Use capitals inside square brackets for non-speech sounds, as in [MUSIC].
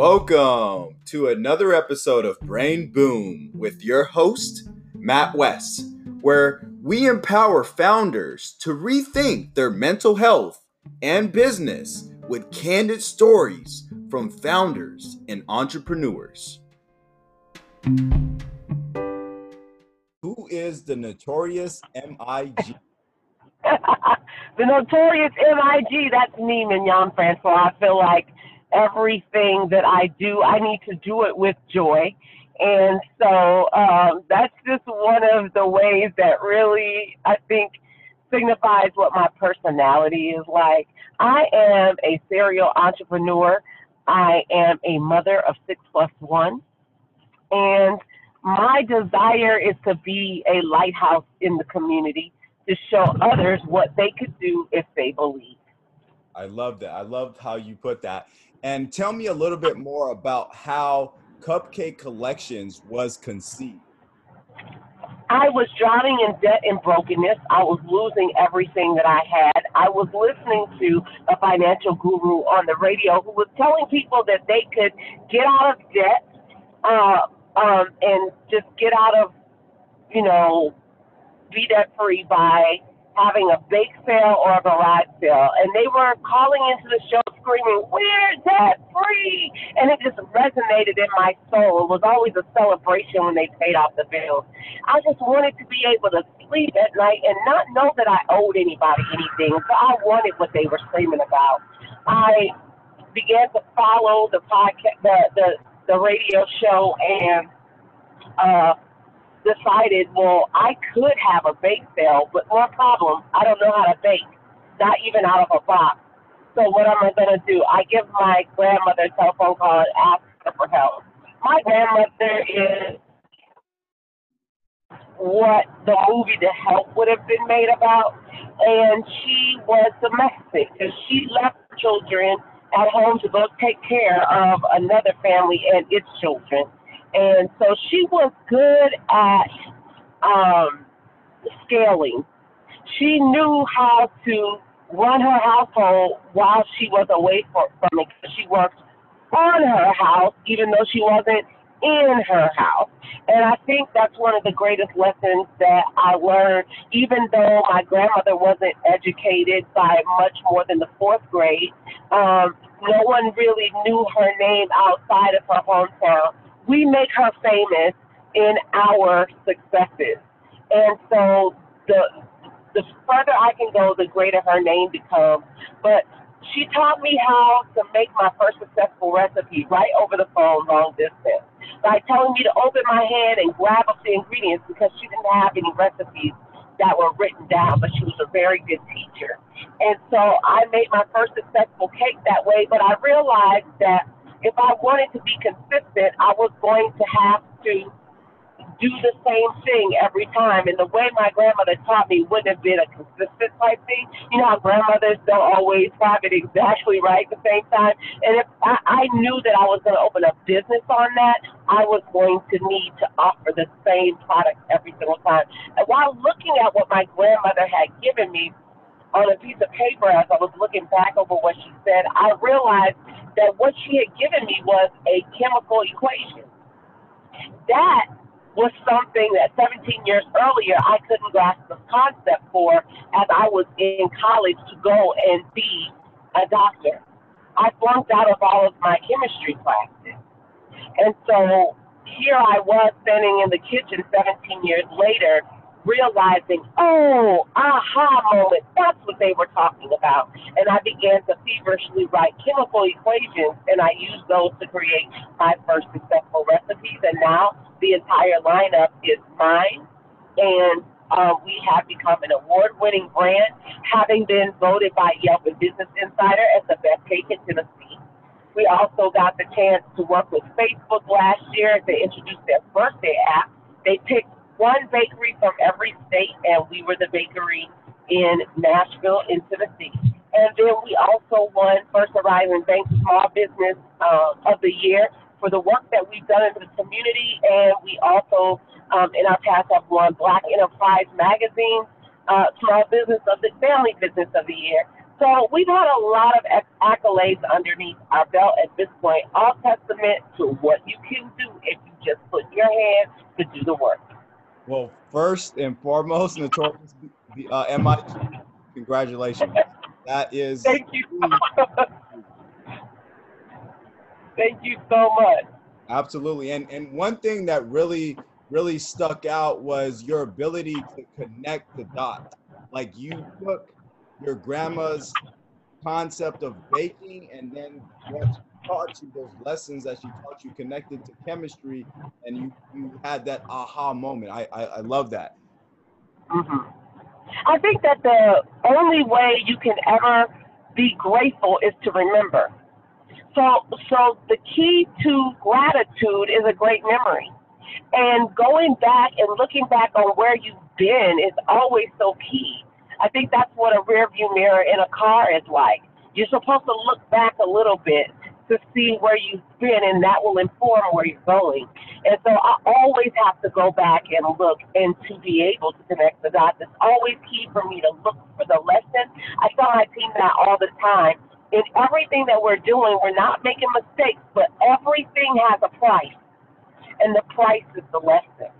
Welcome to another episode of Brain Boom with your host, Matt West, where we empower founders to rethink their mental health and business with candid stories from founders and entrepreneurs. Who is the notorious MIG? [LAUGHS] the notorious MIG, that's me, Mignon Francois. I feel like everything that I do, I need to do it with joy. And so um, that's just one of the ways that really, I think, signifies what my personality is like. I am a serial entrepreneur. I am a mother of six plus one. And my desire is to be a lighthouse in the community to show others what they could do if they believe. I love that. I loved how you put that. And tell me a little bit more about how Cupcake Collections was conceived. I was drowning in debt and brokenness. I was losing everything that I had. I was listening to a financial guru on the radio who was telling people that they could get out of debt uh, um, and just get out of, you know, be debt free by having a bake sale or a garage sale. And they were calling into the show screaming, We're debt free. And it just resonated in my soul. It was always a celebration when they paid off the bills. I just wanted to be able to sleep at night and not know that I owed anybody anything. So I wanted what they were screaming about. I began to follow the podcast, the, the, the radio show, and uh, decided, well, I could have a bake sale, but more problem, I don't know how to bake, not even out of a box. So what am I to do? I give my grandmother a telephone call and ask her for help. My grandmother is what the movie The Help would have been made about, and she was domestic because she left children at home to go take care of another family and its children. And so she was good at um, scaling. She knew how to run her household while she was away from it. She worked on her house, even though she wasn't in her house. And I think that's one of the greatest lessons that I learned, even though my grandmother wasn't educated by much more than the fourth grade. Um, no one really knew her name outside of her hometown we make her famous in our successes. And so the the further I can go, the greater her name becomes. But she taught me how to make my first successful recipe right over the phone, long distance, by telling me to open my hand and grab up the ingredients because she didn't have any recipes that were written down, but she was a very good teacher. And so I made my first successful cake that way, but I realized that if I wanted to be consistent, I was going to have to do the same thing every time. And the way my grandmother taught me wouldn't have been a consistent type thing. You know how grandmothers don't always have it exactly right at the same time. And if I, I knew that I was going to open a business on that, I was going to need to offer the same product every single time. And while looking at what my grandmother had given me, on a piece of paper as I was looking back over what she said, I realized that what she had given me was a chemical equation. That was something that 17 years earlier I couldn't grasp the concept for as I was in college to go and be a doctor. I flunked out of all of my chemistry classes. And so here I was standing in the kitchen 17 years later realizing, oh, aha moment, that's what they were talking about. And I began to feverishly write chemical equations, and I used those to create my first successful recipes. And now the entire lineup is mine, and um, we have become an award winning brand, having been voted by Yelp and Business Insider as the best cake in Tennessee. We also got the chance to work with Facebook last year to introduce their birthday app. They picked one bakery from every state, and we were the bakery in Nashville, in Tennessee. And then we also won First Horizon Bank Small Business uh, of the Year for the work that we've done in the community. And we also, um, in our past, have won Black Enterprise Magazine uh, Small Business of the Family Business of the Year. So we've had a lot of accolades underneath our belt at this point, all testament to what you can do if you just put your hands to do the work. Well, first and foremost, Notorious uh, MIG, congratulations. That is. Thank you. [LAUGHS] Thank you so much. Absolutely. And and one thing that really really stuck out was your ability to connect the dots. Like you took your grandma's concept of baking and then what she taught you, those lessons that she taught you connected to chemistry, and you, you had that aha moment. I, I, I love that. Mm-hmm. I think that the only way you can ever be grateful is to remember. So, so the key to gratitude is a great memory. And going back and looking back on where you've been is always so key. I think that's what a rear view mirror in a car is like. You're supposed to look back a little bit to see where you've been, and that will inform where you're going. And so I always have to go back and look and to be able to connect the dots. It's always key for me to look for the lesson. I tell my team that all the time. In everything that we're doing, we're not making mistakes, but everything has a price. And the price is the lesson.